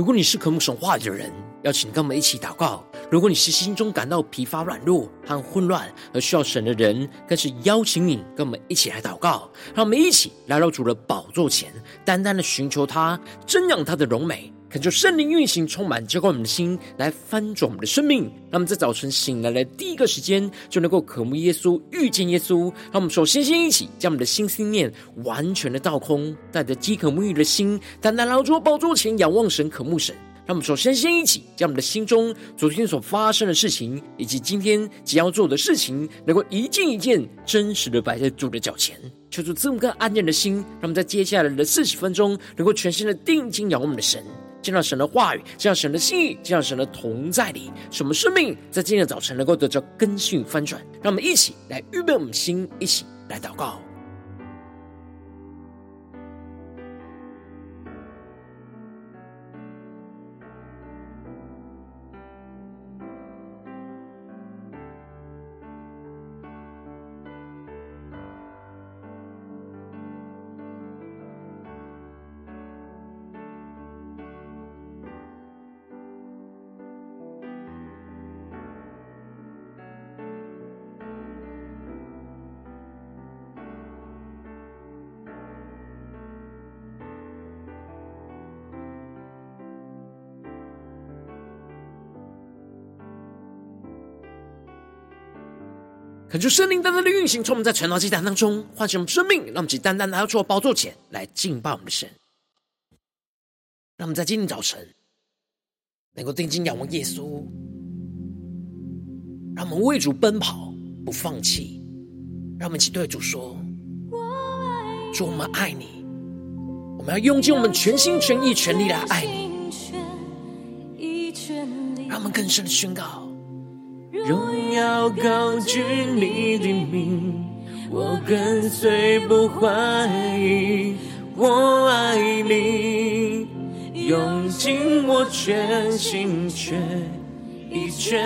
如果你是渴慕神话的人，邀请跟我们一起祷告；如果你是心中感到疲乏、软弱和混乱而需要神的人，更是邀请你跟我们一起来祷告。让我们一起来到主的宝座前，单单的寻求他，瞻仰他的荣美。恳求圣灵运行，充满浇灌我们的心，来翻转我们的生命。让我们在早晨醒来的第一个时间，就能够渴慕耶稣，遇见耶稣。让我们首先先一起将我们的心思念完全的倒空，带着饥渴沐浴的心，单单来到主宝座前仰望神，渴慕神。让我们首先先一起将我们的心中昨天所发生的事情，以及今天即要做的事情，能够一件一件真实的摆在主的脚前，求主赐我个安静的心。让我们在接下来的四十分钟，能够全心的定睛仰望我们的神。见到神的话语，见到神的心意，见到神的同在里，什么生命在今天的早晨能够得着更新翻转。让我们一起来预备我们的心，一起来祷告。恳求圣灵单单的运行，从我们在晨祷祭坛当中唤醒我们生命，让我们只单单来到主的宝座前来敬拜我们的神。让我们在今天早晨能够定睛仰望耶稣，让我们为主奔跑不放弃。让我们一起对主说：“主，我们爱你，我们要用尽我们全心全意全力来爱你。”让我们更深的宣告。荣耀高举你的名，我跟随不怀疑，我爱你，用尽我全心全意全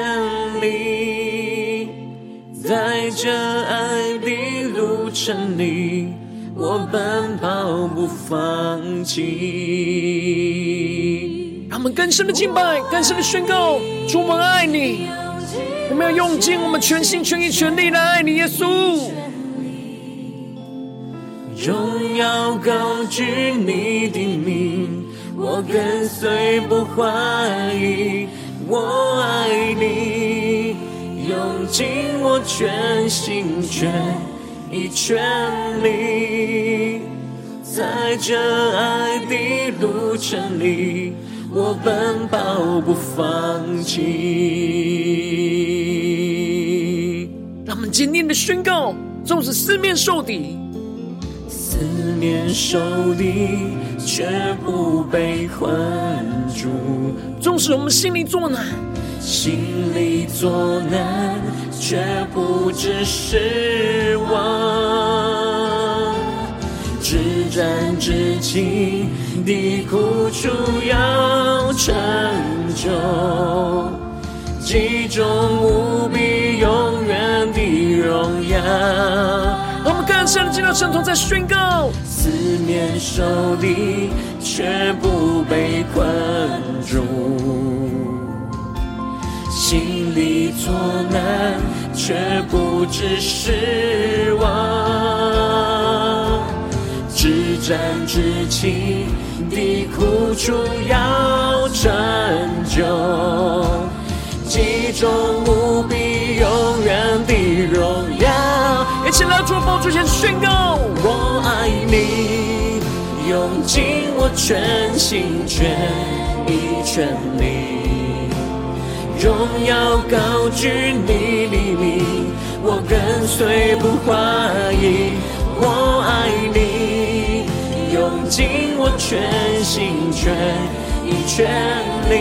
力，在这爱的路程里，我奔跑不放弃。让我们更深的敬拜，更深的宣告，主，我们爱你。我们要用尽我们全心全意全力来爱你，耶稣。荣耀高举你的名，我跟随不怀疑，我爱你，用尽我全心全意全力，在这爱的路程里，我奔跑不放弃。坚定的宣告，纵使四面受敌，四面受敌却不被困住；纵使我们心里作难，心里作难却不知失望。至战至情的苦楚要成就，集中无比永远的荣耀，我们更深的进入到神同在宣告，四面受敌却不被困住，心里作难却不知失望，至暂至轻的苦楚要成就，来主宝座前宣告：我爱你，用尽我全心全意全力，荣耀高举你黎明，我跟随不怀疑。我爱你，用尽我全心全意全力，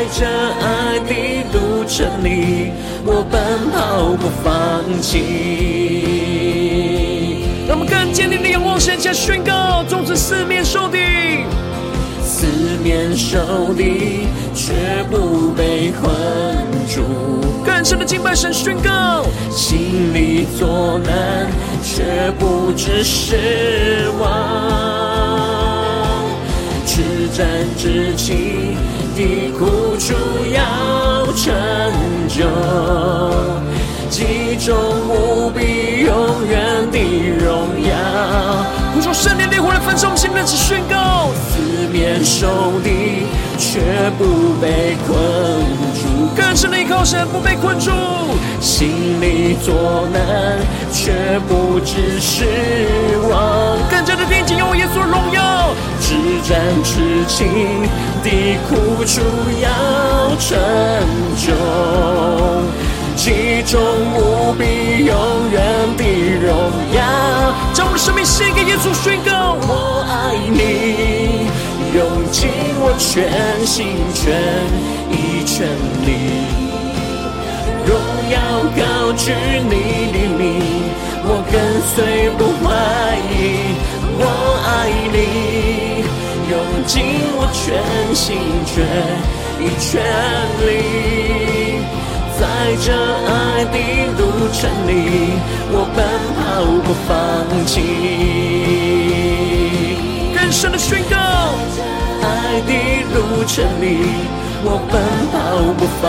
在这爱的路程里。我奔跑不放弃，让我们更坚定的仰望神，下宣告：纵使四面受敌，四面受敌却不被困住；更深的敬拜神，宣告：心里作难却不致失望。至战至轻的苦楚要成就，击中无比永远的荣耀。呼求圣灵烈火的焚烧，我们现在只宣告：四面受敌，却不被困住；更深的依靠神，不被困住；心里作难，却不知失望。更加的定睛，耀，至暂至轻的苦楚要成就，其中无比永远的荣耀。将我生命献给耶稣，宣告我爱你，用尽我全心全意全力，荣耀高举你的名，我跟随不怀疑。我爱你，尽我全心全意全力，在这爱的路程里，我奔跑不放弃。更深的宣告，爱的路程里，我奔跑不放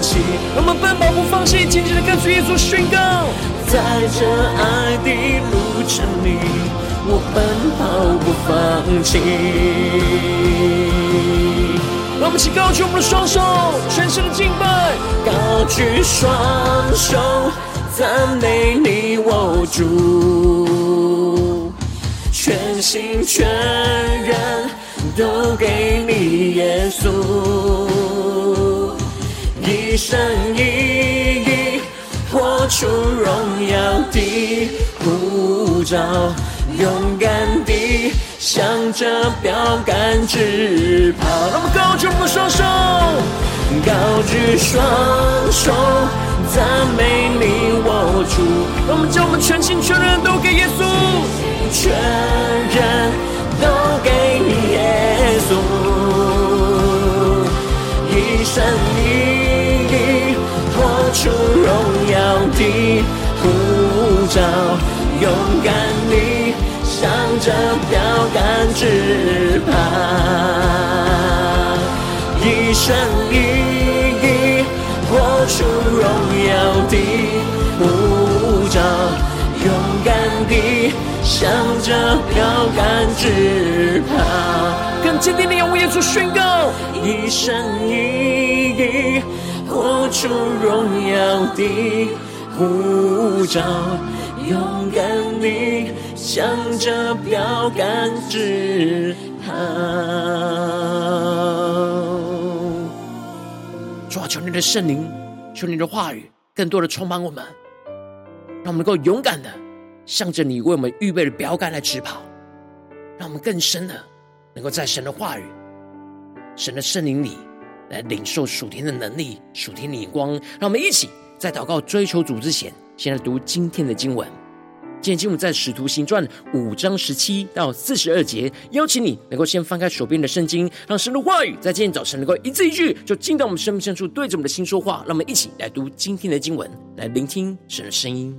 弃。我们奔跑不放弃，紧紧的跟随耶稣宣告，在这爱的路程里，我奔跑不放弃。让我们一起高举我们的双手，全身的敬拜，高举双手，赞美你，我主，全心全人都给你，耶稣，一生一意活出荣耀的呼召。勇敢地向着标杆直跑，让我们高举我们的双手，高举双手，赞美你，我主。让我们将我们全心全人都给耶稣，全人都给你，耶稣，一生一意活出荣耀的护照，勇敢。着标杆直跑，一生一意活出荣耀的护照，勇敢地向着标杆直跑，更坚定地用耶稣宣告，一生一意活出荣耀的护照，勇敢地。向着标杆直跑。主啊，求你的圣灵，求你的话语，更多的充满我们，让我们能够勇敢的向着你为我们预备的标杆来直跑，让我们更深的能够在神的话语、神的圣灵里来领受属天的能力、属天的眼光。让我们一起在祷告追求主之前，先来读今天的经文。今天经文在《使徒行传》五章十七到四十二节，邀请你能够先翻开手边的圣经，让神的话语在今天早晨能够一字一句，就进到我们生命深处，对着我们的心说话。让我们一起来读今天的经文，来聆听神的声音。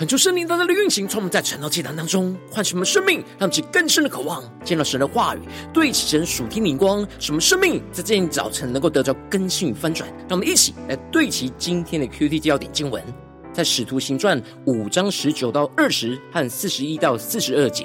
恳求圣灵大大的运行，从我们在晨祷祭坛当中唤醒我们生命，让其更深的渴望见到神的话语，对齐神属天灵光，使我们生命在这一早晨能够得到更新与翻转。让我们一起来对齐今天的 QT 焦点经文，在使徒行传五章十九到二十和四十一到四十二节。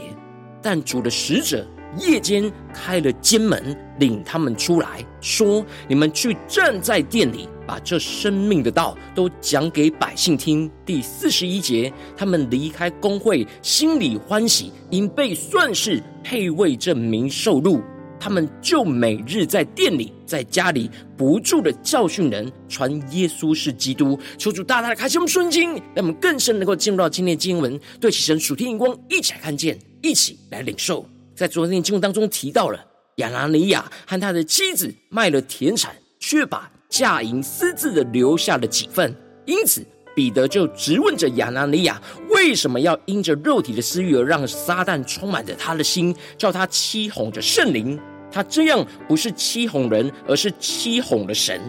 但主的使者夜间开了监门，领他们出来，说：“你们去站在殿里。”把这生命的道都讲给百姓听。第四十一节，他们离开公会，心里欢喜，因被算是配为这名受禄。他们就每日在店里，在家里不住的教训人，传耶稣是基督。求主大大的开启我们顺经，让我们更深能够进入到今天的经文，对其神属天眼光，一起来看见，一起来领受。在昨天的经文当中提到了亚拿尼亚和他的妻子卖了田产，却把。价银私自的留下了几份，因此彼得就质问着亚拿尼亚，为什么要因着肉体的私欲而让撒旦充满着他的心，叫他欺哄着圣灵？他这样不是欺哄人，而是欺哄了神。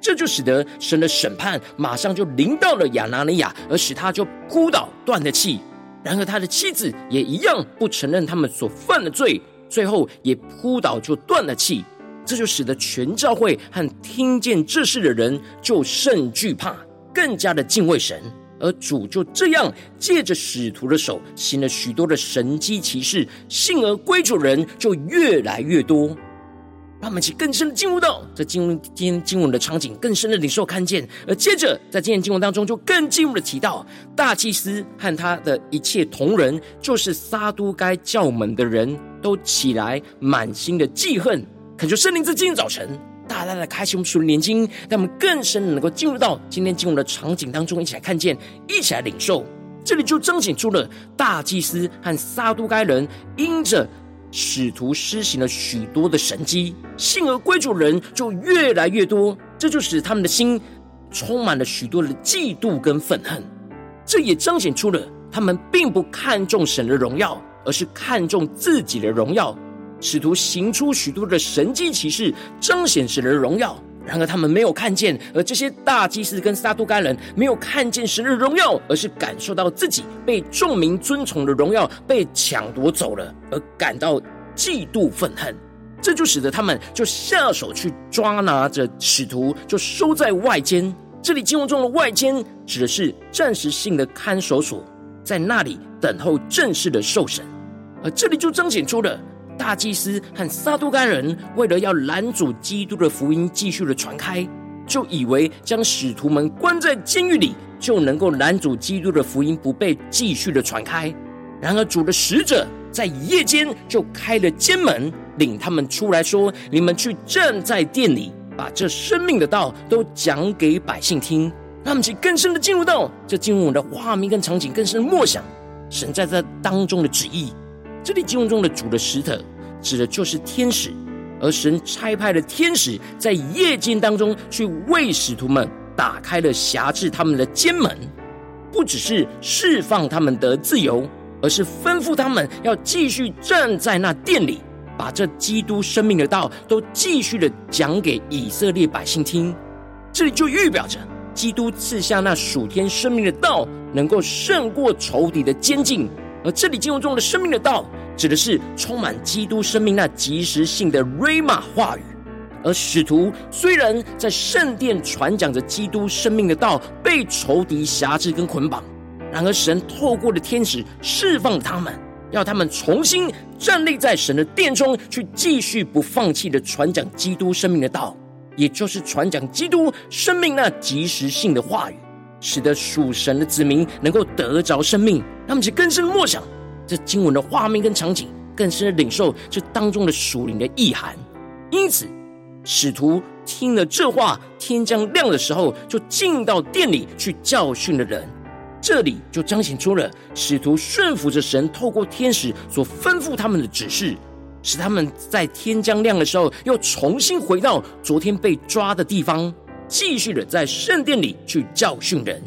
这就使得神的审判马上就临到了亚拿尼亚，而使他就扑倒断了气。然而他的妻子也一样不承认他们所犯的罪，最后也扑倒就断了气。这就使得全教会和听见这事的人就甚惧怕，更加的敬畏神。而主就这样借着使徒的手行了许多的神迹奇事，信而归主人就越来越多。让我们一起更深的进入到这经文今天经文的场景，更深的领受看见。而接着在今天经文当中，就更进一步的提到大祭司和他的一切同人，就是撒都该教门的人都起来，满心的记恨。恳求圣灵在今天早晨大大的开启我们属灵眼睛，让我们更深的能够进入到今天进入的场景当中，一起来看见，一起来领受。这里就彰显出了大祭司和撒都该人因着使徒施行了许多的神迹，信而归主人就越来越多，这就使他们的心充满了许多的嫉妒跟愤恨。这也彰显出了他们并不看重神的荣耀，而是看重自己的荣耀。使徒行出许多的神迹奇事，彰显神的荣耀。然而他们没有看见，而这些大祭司跟撒都该人没有看见神的荣耀，而是感受到自己被众民尊崇的荣耀被抢夺走了，而感到嫉妒愤恨。这就使得他们就下手去抓拿着使徒，就收在外间。这里经文中的外间指的是暂时性的看守所，在那里等候正式的受审。而这里就彰显出了。大祭司和撒都该人为了要拦阻基督的福音继续的传开，就以为将使徒们关在监狱里就能够拦阻基督的福音不被继续的传开。然而主的使者在夜间就开了监门，领他们出来说：“你们去站在殿里，把这生命的道都讲给百姓听。”让他们去更深的进入到这进入我们的画面跟场景，更深的默想神在这当中的旨意。这里经文中的主的使者，指的就是天使，而神差派的天使在夜间当中去为使徒们打开了辖制他们的监门，不只是释放他们的自由，而是吩咐他们要继续站在那殿里，把这基督生命的道都继续的讲给以色列百姓听。这里就预表着基督赐下那属天生命的道，能够胜过仇敌的监禁。而这里经文中的生命的道，指的是充满基督生命那即时性的瑞玛话语。而使徒虽然在圣殿传讲着基督生命的道，被仇敌辖制跟捆绑，然而神透过了天使释放了他们，要他们重新站立在神的殿中，去继续不放弃的传讲基督生命的道，也就是传讲基督生命那即时性的话语。使得属神的子民能够得着生命，他们就更深默想这经文的画面跟场景，更深的领受这当中的属灵的意涵。因此，使徒听了这话，天将亮的时候，就进到殿里去教训了人。这里就彰显出了使徒顺服着神，透过天使所吩咐他们的指示，使他们在天将亮的时候，又重新回到昨天被抓的地方。继续的在圣殿里去教训人，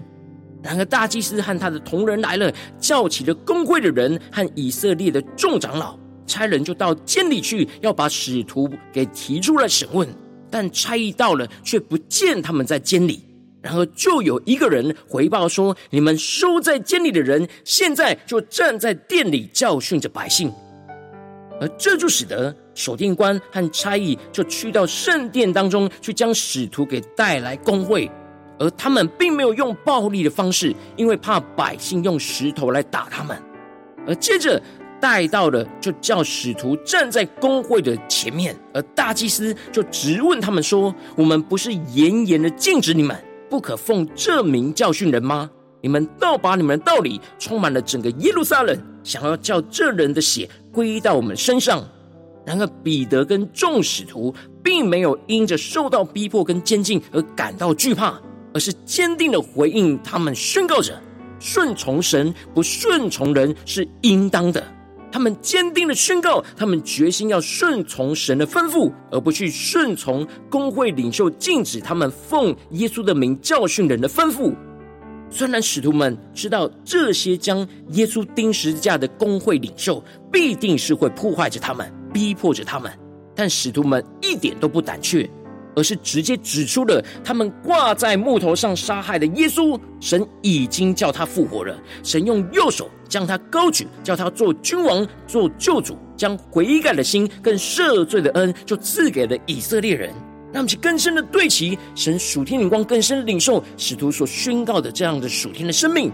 然而大祭司和他的同人来了，叫起了公会的人和以色列的众长老，差人就到监里去，要把使徒给提出来审问。但差役到了，却不见他们在监里。然后就有一个人回报说：“你们收在监里的人，现在就站在殿里教训着百姓。”而这就使得守殿官和差役就去到圣殿当中去，将使徒给带来公会。而他们并没有用暴力的方式，因为怕百姓用石头来打他们。而接着带到了，就叫使徒站在公会的前面。而大祭司就直问他们说：“我们不是严严的禁止你们？”不可奉这名教训人吗？你们倒把你们的道理充满了整个耶路撒冷，想要叫这人的血归到我们身上。然而彼得跟众使徒并没有因着受到逼迫跟监禁而感到惧怕，而是坚定的回应他们，宣告着：顺从神，不顺从人是应当的。他们坚定的宣告，他们决心要顺从神的吩咐，而不去顺从工会领袖禁止他们奉耶稣的名教训人的吩咐。虽然使徒们知道这些将耶稣钉十字架的工会领袖必定是会破坏着他们、逼迫着他们，但使徒们一点都不胆怯。而是直接指出了他们挂在木头上杀害的耶稣，神已经叫他复活了。神用右手将他高举，叫他做君王、做救主，将悔改的心跟赦罪的恩就赐给了以色列人。让我们更深的对齐神属天灵光，更深领受使徒所宣告的这样的属天的生命。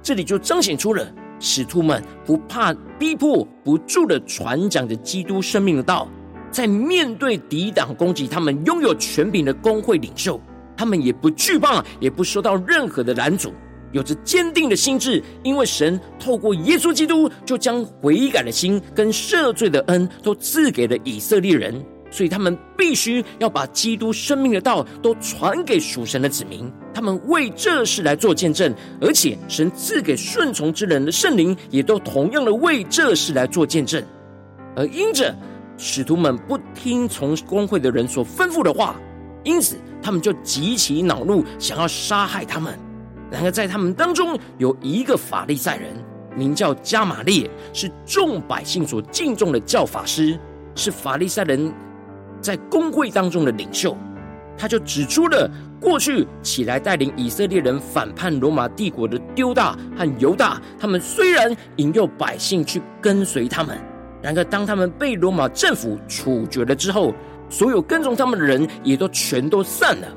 这里就彰显出了使徒们不怕逼迫，不住的传讲着基督生命的道。在面对抵挡攻击，他们拥有权柄的工会领袖，他们也不惧怕，也不受到任何的拦阻，有着坚定的心志。因为神透过耶稣基督，就将悔改的心跟赦罪的恩都赐给了以色列人，所以他们必须要把基督生命的道都传给属神的子民。他们为这事来做见证，而且神赐给顺从之人的圣灵，也都同样的为这事来做见证，而因着。使徒们不听从公会的人所吩咐的话，因此他们就极其恼怒，想要杀害他们。然而在他们当中有一个法利赛人，名叫加玛列，是众百姓所敬重的教法师，是法利赛人在公会当中的领袖。他就指出了过去起来带领以色列人反叛罗马帝国的丢大和犹大，他们虽然引诱百姓去跟随他们。然而，当他们被罗马政府处决了之后，所有跟从他们的人也都全都散了。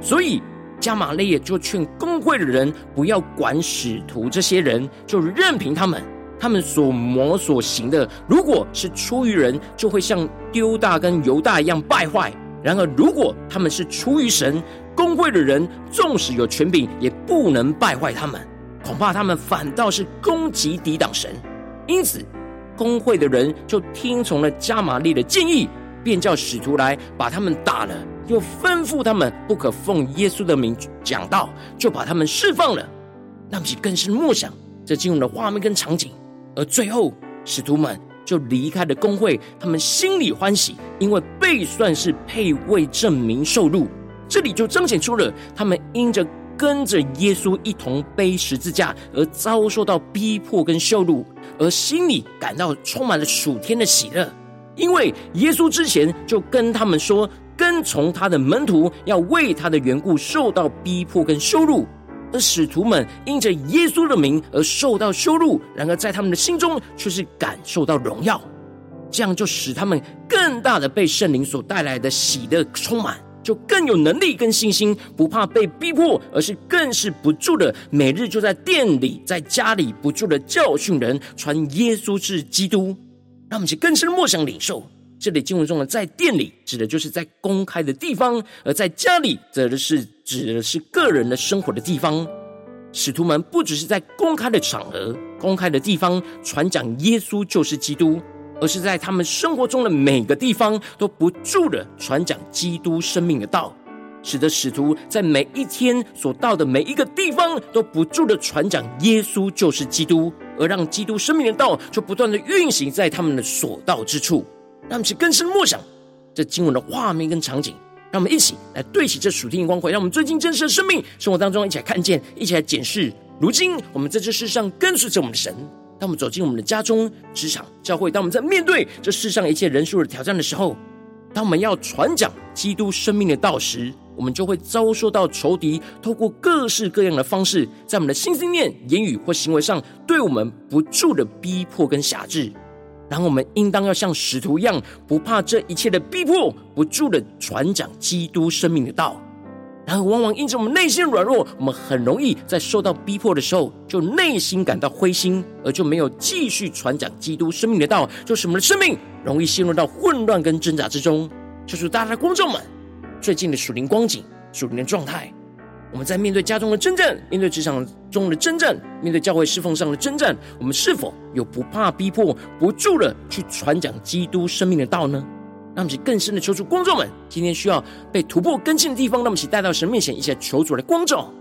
所以，加玛列就劝公会的人不要管使徒这些人，就任凭他们。他们所谋所行的，如果是出于人，就会像丢大跟犹大一样败坏；然而，如果他们是出于神，公会的人纵使有权柄，也不能败坏他们。恐怕他们反倒是攻击抵挡神。因此。公会的人就听从了加玛利的建议，便叫使徒来把他们打了，又吩咐他们不可奉耶稣的名讲道，就把他们释放了。那么，更是默想这进入的画面跟场景。而最后，使徒们就离开了公会，他们心里欢喜，因为被算是配为这名受辱。这里就彰显出了他们因着跟着耶稣一同背十字架而遭受到逼迫跟羞辱。而心里感到充满了属天的喜乐，因为耶稣之前就跟他们说，跟从他的门徒要为他的缘故受到逼迫跟羞辱，而使徒们因着耶稣的名而受到羞辱，然而在他们的心中却是感受到荣耀，这样就使他们更大的被圣灵所带来的喜乐充满。就更有能力跟信心，不怕被逼迫，而是更是不住的每日就在店里、在家里不住的教训人，传耶稣是基督。让我们去更深的默想领受。这里经文中的“在店里”指的就是在公开的地方，而在家里则的是指的是个人的生活的地方。使徒们不只是在公开的场合、公开的地方传讲耶稣就是基督。而是在他们生活中的每个地方都不住的传讲基督生命的道，使得使徒在每一天所到的每一个地方都不住的传讲耶稣就是基督，而让基督生命的道就不断的运行在他们的所到之处。让我们去更深默想这经文的画面跟场景，让我们一起来对齐这属天的光辉，让我们最近真实的生命生活当中一起来看见，一起来检视。如今我们在这世上跟随着我们的神。当我们走进我们的家中、职场、教会，当我们在面对这世上一切人数的挑战的时候，当我们要传讲基督生命的道时，我们就会遭受到仇敌透过各式各样的方式，在我们的心、信念、言语或行为上，对我们不住的逼迫跟辖制。然后我们应当要像使徒一样，不怕这一切的逼迫，不住的传讲基督生命的道。然而，往往因着我们内心软弱，我们很容易在受到逼迫的时候，就内心感到灰心，而就没有继续传讲基督生命的道，就使我们的生命容易陷入到混乱跟挣扎之中。就是大家的观众们，最近的属灵光景、属灵的状态，我们在面对家中的征战，面对职场中的征战，面对教会侍奉上的征战，我们是否有不怕逼迫、不住的去传讲基督生命的道呢？让我们去更深的求主光照们，今天需要被突破更新的地方，让我们一起带到神面前，一起来求主的光照。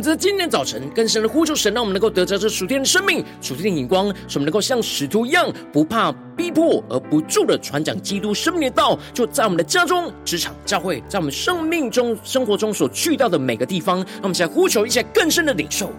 们在今天早晨更深的呼求神，让我们能够得着这属天的生命、属天的眼光，使我们能够像使徒一样，不怕逼迫而不住的传讲基督生命的道。就在我们的家中、职场、教会，在我们生命中、生活中所去到的每个地方，让我们来呼求一些更深的领受。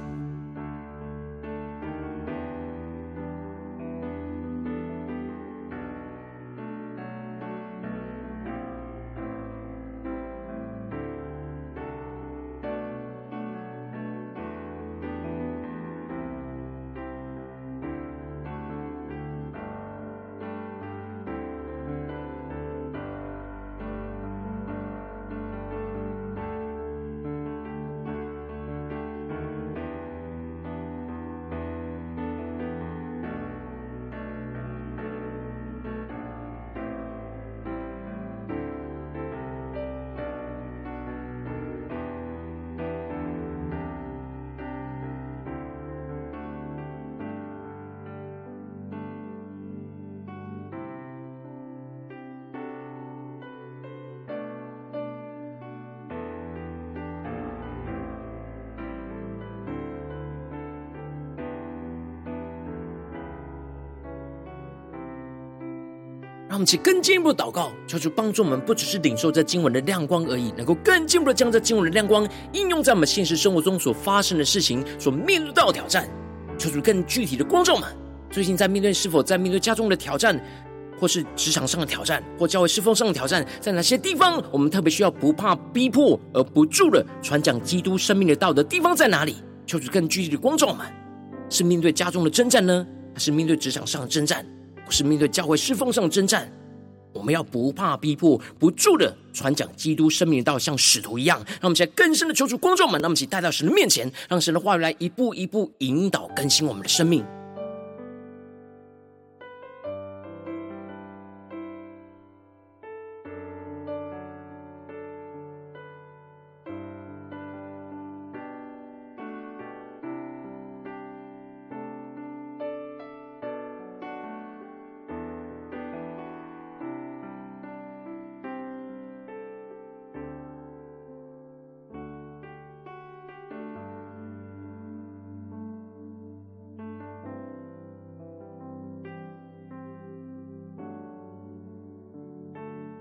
们起更进一步的祷告，求主帮助我们，不只是领受这经文的亮光而已，能够更进一步的将这经文的亮光应用在我们现实生活中所发生的事情、所面对到的挑战。求主更具体的光照们，最近在面对是否在面对家中的挑战，或是职场上的挑战，或教会侍奉上的挑战，在哪些地方我们特别需要不怕逼迫而不住的传讲基督生命的道的地方在哪里？求主更具体的光照们，是面对家中的征战呢，还是面对职场上的征战？是面对教会侍奉上的征战，我们要不怕逼迫，不住的传讲基督生命的道，像使徒一样。让我们现在更深的求主光照们，让我们一起带到神的面前，让神的话语来一步一步引导更新我们的生命。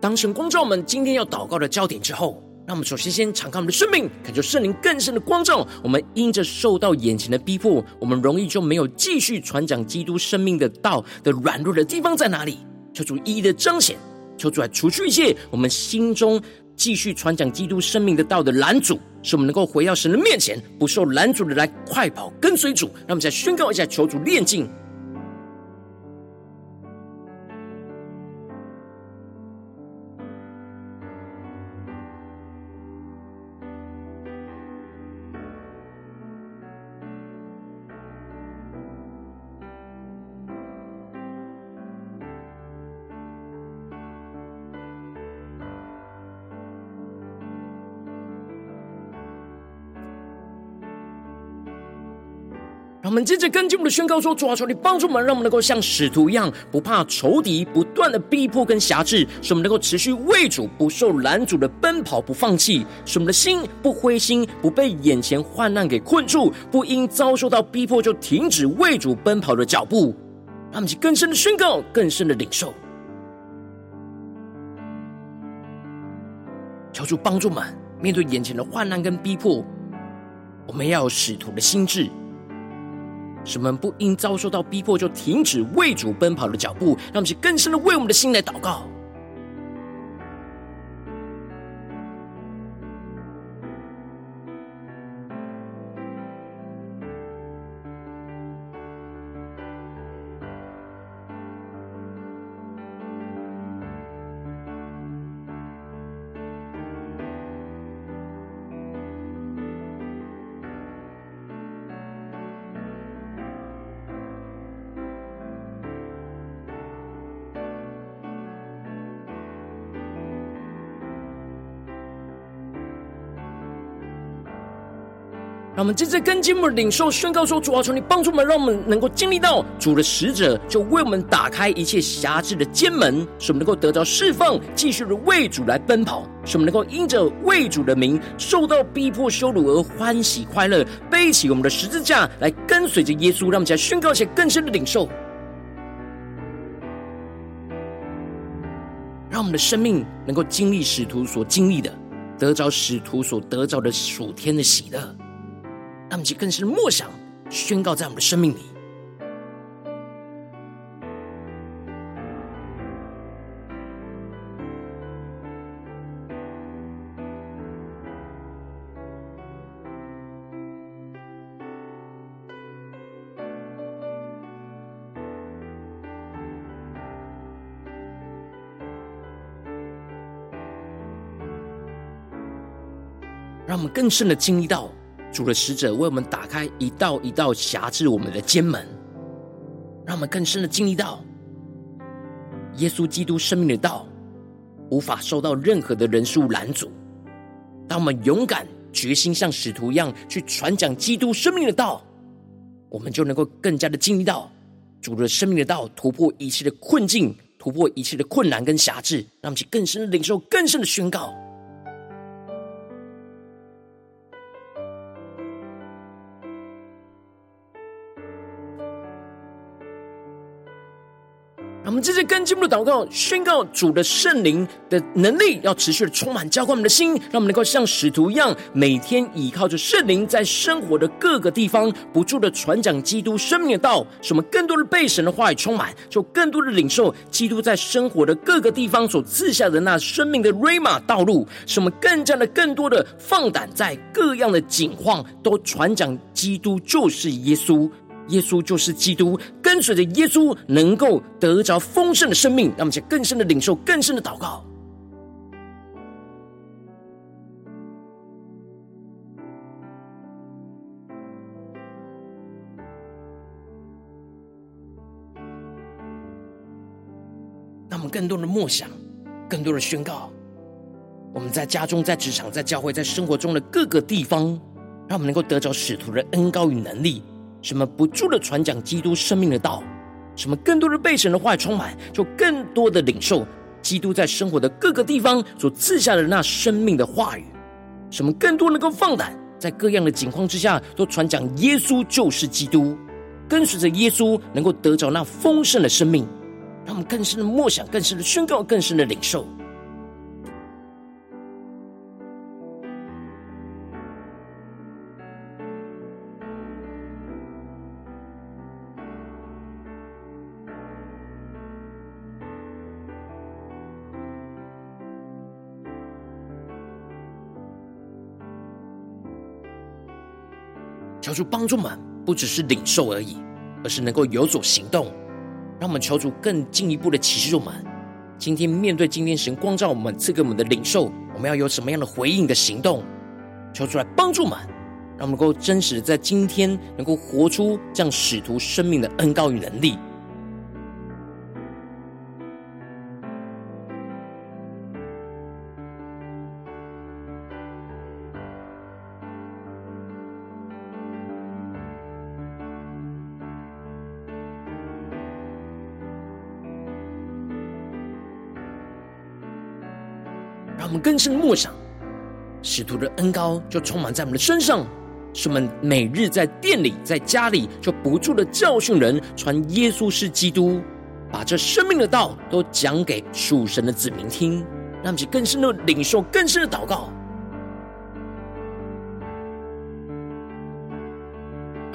当神光照我们今天要祷告的焦点之后，让我们首先先敞开我们的生命，恳求圣灵更深的光照。我们因着受到眼前的逼迫，我们容易就没有继续传讲基督生命的道的软弱的地方在哪里？求主一一的彰显，求主来除去一切我们心中继续传讲基督生命的道的拦阻，使我们能够回到神的面前，不受拦阻的来快跑跟随主。让我们再宣告一下，求主炼净。们接着跟进我们的宣告说：主啊，求你帮助我们，让我们能够像使徒一样，不怕仇敌不断的逼迫跟辖制，使我们能够持续为主不受拦阻的奔跑，不放弃，使我们的心不灰心，不被眼前患难给困住，不因遭受到逼迫就停止为主奔跑的脚步。让我们去更深的宣告，更深的领受。求主帮助我们，面对眼前的患难跟逼迫，我们要有使徒的心智。使我们不因遭受到逼迫就停止为主奔跑的脚步，让我们更深的为我们的心来祷告。让我们接着跟进我们领受宣告说：主啊，求你帮助我们，让我们能够经历到主的使者就为我们打开一切辖制的监门，使我们能够得到释放，继续的为主来奔跑，使我们能够因着为主的名受到逼迫羞辱而欢喜快乐，背起我们的十字架来跟随着耶稣。让我们再宣告一些更深的领受，让我们的生命能够经历使徒所经历的，得着使徒所得着的属天的喜乐。让我们去更深的默想，宣告在我们的生命里。让我们更深的经历到。主的使者为我们打开一道一道辖制我们的监门，让我们更深的经历到耶稣基督生命的道无法受到任何的人数拦阻。当我们勇敢决心像使徒一样去传讲基督生命的道，我们就能够更加的经历到主的生命的道突破一切的困境，突破一切的困难跟辖制，让我们去更深的领受，更深的宣告。我们这些跟进步的祷告，宣告主的圣灵的能力要持续的充满浇灌我们的心，让我们能够像使徒一样，每天依靠着圣灵，在生活的各个地方不住的传讲基督生命的道，使我们更多的被神的话语充满，就更多的领受基督在生活的各个地方所赐下的那生命的瑞玛道路，使我们更加的更多的放胆在各样的境况都传讲基督就是耶稣。耶稣就是基督，跟随着耶稣能够得着丰盛的生命，让我们去更深的领受，更深的祷告。让我们更多的默想，更多的宣告。我们在家中、在职场、在教会、在生活中的各个地方，让我们能够得着使徒的恩膏与能力。什么不住的传讲基督生命的道，什么更多的被神的话充满，就更多的领受基督在生活的各个地方所赐下的那生命的话语，什么更多能够放胆在各样的境况之下都传讲耶稣就是基督，跟随着耶稣能够得着那丰盛的生命，让我们更深的默想，更深的宣告，更深的领受。求主帮助们，不只是领受而已，而是能够有所行动。让我们求主更进一步的启示我们，今天面对今天神光照我们赐给我们的领受，我们要有什么样的回应的行动？求主来帮助们，让我们能够真实在今天能够活出这样使徒生命的恩高与能力。让我们更深的默想，使徒的恩高就充满在我们的身上，使我们每日在店里、在家里就不住的教训人，传耶稣是基督，把这生命的道都讲给属神的子民听，让我们更深的领受、更深的祷告。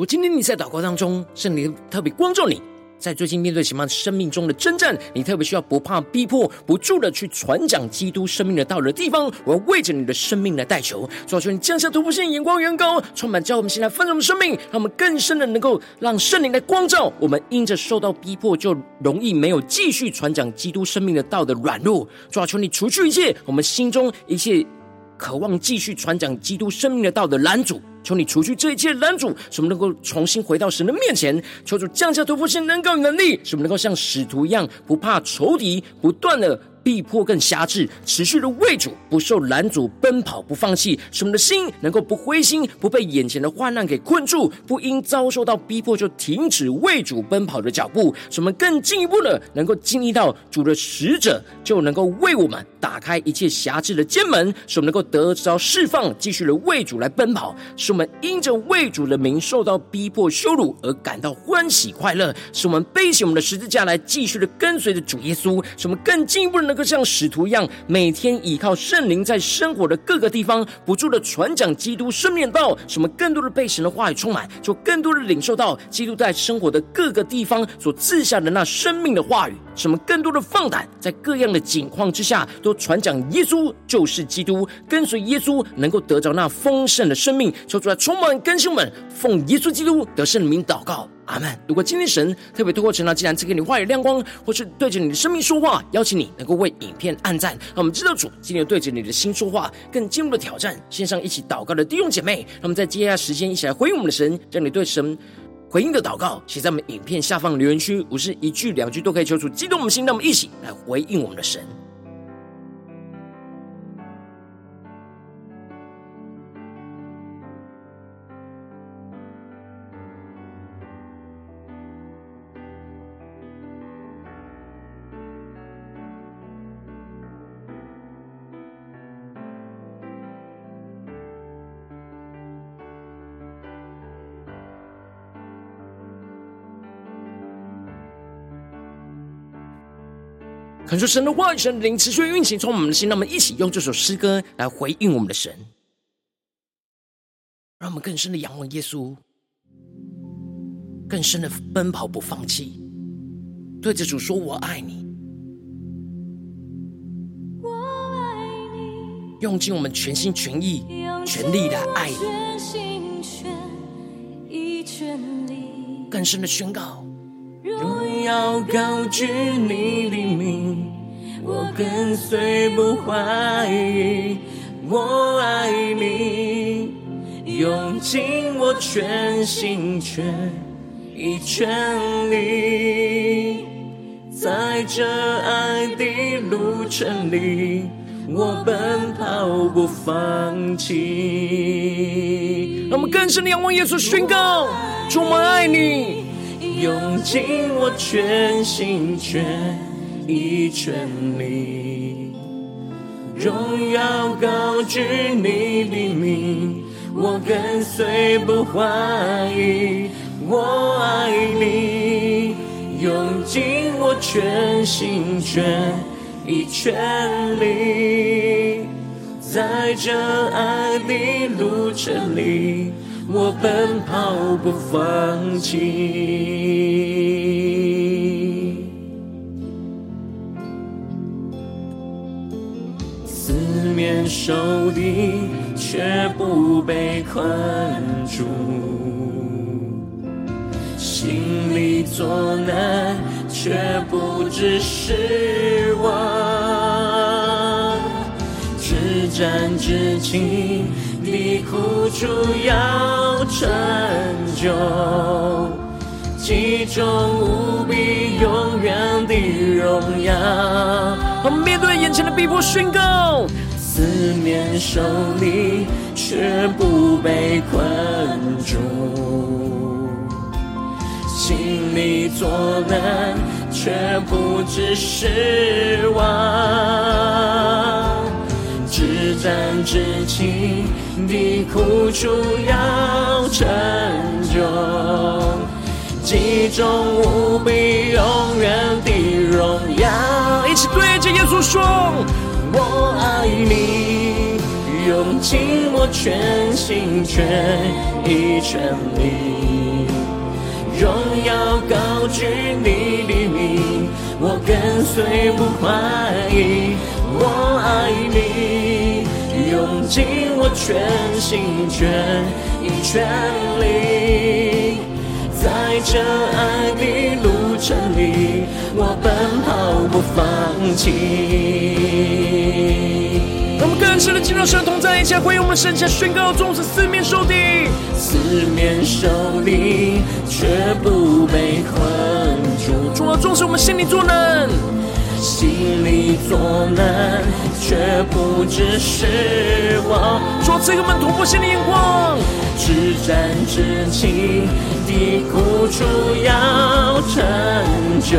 我今天你在祷告当中，圣灵特别光照你，在最近面对什么生命中的征战，你特别需要不怕逼迫、不住的去传讲基督生命的道理的地方，我要为着你的生命来代求，主要求你降下突破性眼光，远高，充满叫我们现在丰盛的生命，让我们更深的能够让圣灵来光照我们，因着受到逼迫就容易没有继续传讲基督生命的道的软弱，主要求你除去一切我们心中一切渴望继续传讲基督生命的道的拦阻。求你除去这一切拦阻，使我们能够重新回到神的面前。求主降下突破性能够能力，使我们能够像使徒一样，不怕仇敌，不断的。逼迫更辖制，持续的为主不受拦阻奔跑不放弃，使我们的心能够不灰心，不被眼前的患难给困住，不因遭受到逼迫就停止为主奔跑的脚步，使我们更进一步的能够经历到主的使者就能够为我们打开一切辖制的监门，使我们能够得着释放，继续的为主来奔跑，使我们因着为主的名受到逼迫羞辱而感到欢喜快乐，使我们背起我们的十字架来继续的跟随着主耶稣，使我们更进一步的。能够像使徒一样，每天依靠圣灵，在生活的各个地方不住的传讲基督生命道，什么更多的被神的话语充满，就更多的领受到基督在生活的各个地方所赐下的那生命的话语，什么更多的放胆，在各样的境况之下都传讲耶稣就是基督，跟随耶稣能够得着那丰盛的生命，求主来充满更新们，奉耶稣基督得胜的名祷告。阿门。如果今天神特别透过晨祷，既然赐给你话语亮光，或是对着你的生命说话，邀请你能够为影片按赞。让我们知道主今天对着你的心说话，更进入的挑战。线上一起祷告的弟兄姐妹，让我们在接下来时间一起来回应我们的神，让你对神回应的祷告写在我们影片下方留言区，不是一句两句都可以求主激动我们心。让我们一起来回应我们的神。恳求神的话语、神的灵持续运行，从我们的心，让我们一起用这首诗歌来回应我们的神，让我们更深的仰望耶稣，更深的奔跑不放弃，对着主说：“我爱你。”我爱你，用尽我们全心全意、全力的爱你，更深的宣告。荣耀高举你的名，我跟随不怀疑，我爱你，用尽我全心全意全力，在这爱的路程里，我奔跑不放弃。让我们更深的仰望耶稣，宣告：主，我爱你。用尽我全心全意全力，荣耀高举你的名，我跟随不怀疑，我爱你，用尽我全心全意全力，在这爱的路程里。我奔跑不放弃，四面受敌却不被困住，心里作难却不致失望，至战至轻。的苦楚要成就，极重无比永远的荣耀。我们面对眼前的逼迫宣告，四面受敌却不被困住，心里作难却不致失望。至暂至情的苦楚要成就，极重无比永远的荣耀。一起对着耶稣说：我爱你，用尽我全心全意全力，荣耀高举你的名，我跟随不怀疑。我爱你，用尽我全心全意全力，在这爱的路程里，我奔跑不放弃。我们更深的进入神同在，一起来回应我们圣洁宣告，纵使四面受敌，四面受敌却不被困住。主啊，纵使我们心里作难。心里作难，却不知失望。说这个门突破心的眼光，至战至情的苦楚要成就，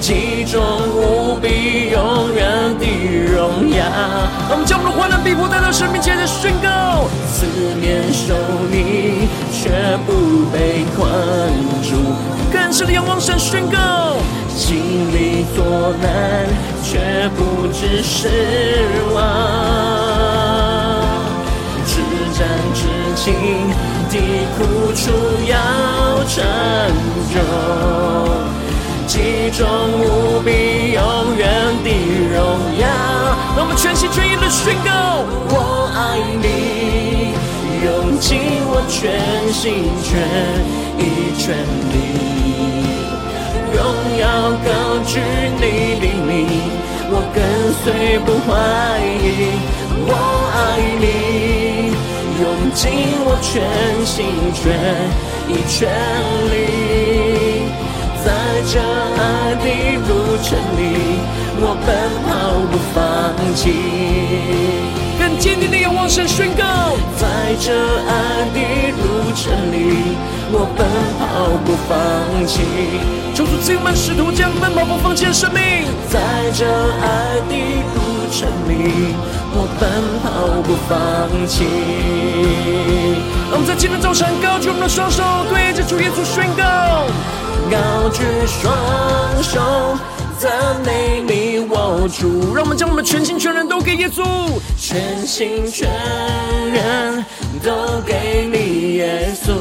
极重无比永远的荣耀。我们将我们的患难逼迫带到神面前的宣告，四面受敌却不被困住，更深的仰望神宣告。心里作难，却不致失望。至暂至轻的苦楚要成就，极重无比永远的荣耀。让我们全心全意的宣告：我爱你，用尽我全心全意全力。荣耀高举你的名，我跟随不怀疑。我爱你，用尽我全心全意全力，路程里，我奔跑不放弃。更坚定的仰望神宣告，在这爱的路程里，我奔跑不放弃。求主赐我们使徒将奔跑不放弃的生命，在这爱的路程里，我奔跑不放弃。让我们在今天早晨高举我们的双手，对着主耶稣宣告，高举双手。赞美你，我主，让我们将我们全心全人都给耶稣，全心全人都给你耶稣，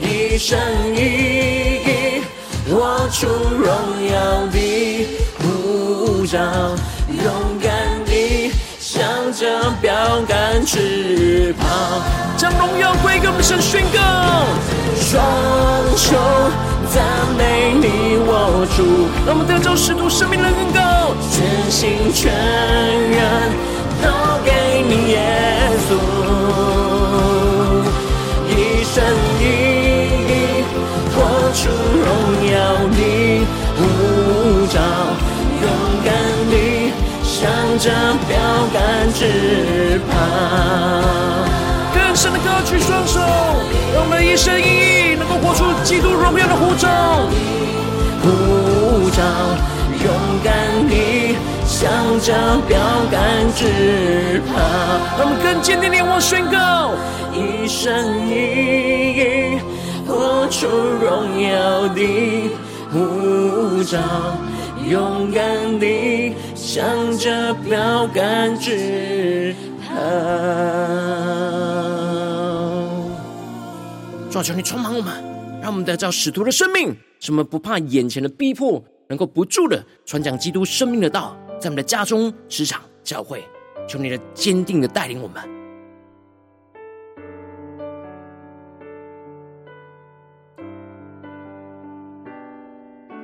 一生一意活出荣耀的呼召，勇敢地向着标杆直跑，将荣耀归给我们神宣告，双手。赞美你，我主，让我们得着使徒生命的恩膏，全心全人都给你耶着标杆直跑。更深的高举双手，让我们一生一意能够活出基督荣耀的护照。护照，勇敢地向着标杆直跑。让我们更坚定地往宣告，一生一意活出荣耀的护照，勇敢地向着标杆直跑。主啊，求你充满我们，让我们得到使徒的生命，使我们不怕眼前的逼迫，能够不住的传讲基督生命的道，在我们的家中、职场、教会，求你的坚定的带领我们。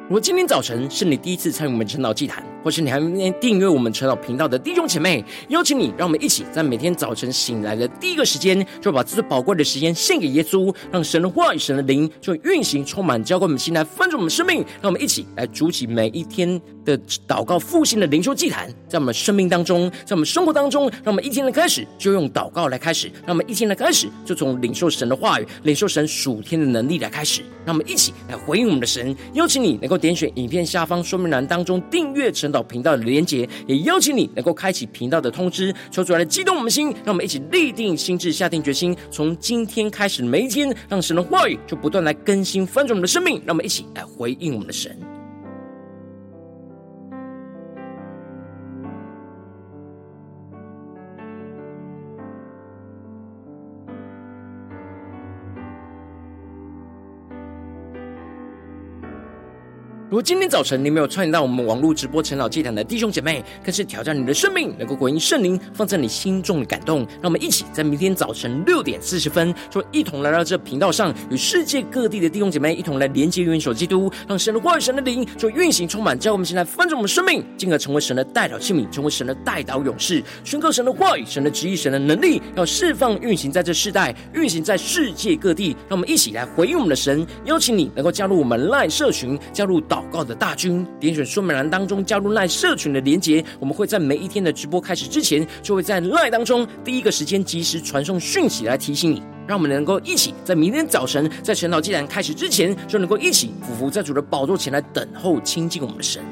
如果今天早晨是你第一次参与我们晨祷祭坛，或是你还没订阅我们晨祷频道的弟兄姐妹，邀请你，让我们一起在每天早晨醒来的第一个时间，就把最宝贵的时间献给耶稣，让神的话语、神的灵就运行充满，浇灌我们心来翻转我们生命。让我们一起来筑起每一天的祷告复兴的灵修祭坛，在我们生命当中，在我们生活当中，让我们一天的开始就用祷告来开始，让我们一天的开始就从领受神的话语、领受神属天的能力来开始。让我们一起来回应我们的神，邀请你能够。点选影片下方说明栏当中订阅陈导频道的连结，也邀请你能够开启频道的通知，抽出来激动我们的心，让我们一起立定心智，下定决心，从今天开始每一天，让神的话语就不断来更新翻转我们的生命，让我们一起来回应我们的神。果今天早晨你没有参与到我们网络直播晨祷祭坛的弟兄姐妹，更是挑战你的生命，能够回应圣灵放在你心中的感动。让我们一起在明天早晨六点四十分，就一同来到这频道上，与世界各地的弟兄姐妹一同来连接元首基督，让神的话语、神的灵就运行充满，叫我们现在翻转我们生命，进而成为神的代祷器皿，成为神的代祷勇士，宣告神的话语、神的旨意、神的能力，要释放运行在这世代，运行在世界各地。让我们一起来回应我们的神，邀请你能够加入我们赖社群，加入导。告的大军，点选说明栏当中加入赖社群的连结，我们会在每一天的直播开始之前，就会在赖当中第一个时间及时传送讯息来提醒你，让我们能够一起在明天早晨在晨祷祭坛开始之前，就能够一起匍伏在主的宝座前来等候亲近我们的神。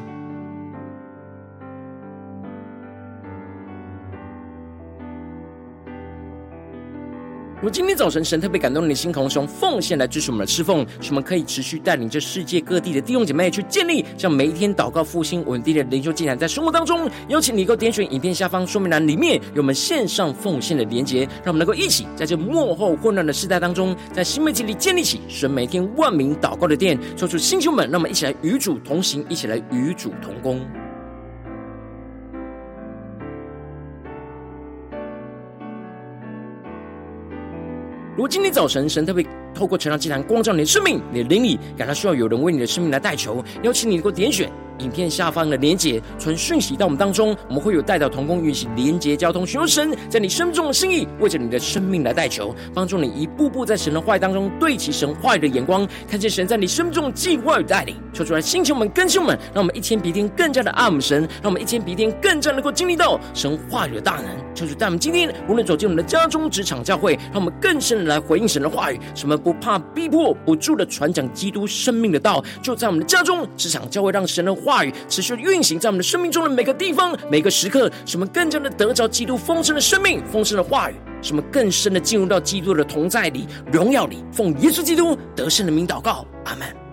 如今天早晨神特别感动你的心，同时用奉献来支持我们的侍奉，使我们可以持续带领着世界各地的弟兄姐妹去建立，像每一天祷告复兴稳定的灵修进展，在生活当中，邀请你能够点选影片下方说明栏里面有我们线上奉献的连结，让我们能够一起在这幕后混乱的时代当中，在新媒体里建立起神每天万名祷告的殿，说出星球们，让我们一起来与主同行，一起来与主同工。如今天早晨神特别透过成长祭坛光照你的生命，你的灵里感到需要有人为你的生命来代求，邀请你能够点选。影片下方的连结传讯息到我们当中，我们会有代祷同工运行连结交通，寻求神在你生命中的心意，为着你的生命来代求，帮助你一步步在神的话语当中对齐神话语的眼光，看见神在你生命中的计划与带领。求出来，星球们、更新们，让我们一天比一天更加的爱我们神，让我们一天比一天更加能够经历到神话语的大能。求主在我们今天无论走进我们的家中、职场、教会，让我们更深的来回应神的话语，什么不怕逼迫，不住的传讲基督生命的道，就在我们的家中、职场、教会，让神的话语持续运行在我们的生命中的每个地方、每个时刻，什么更加的得着基督丰盛的生命、丰盛的话语，什么更深的进入到基督的同在里、荣耀里。奉耶稣基督得胜的名祷告，阿门。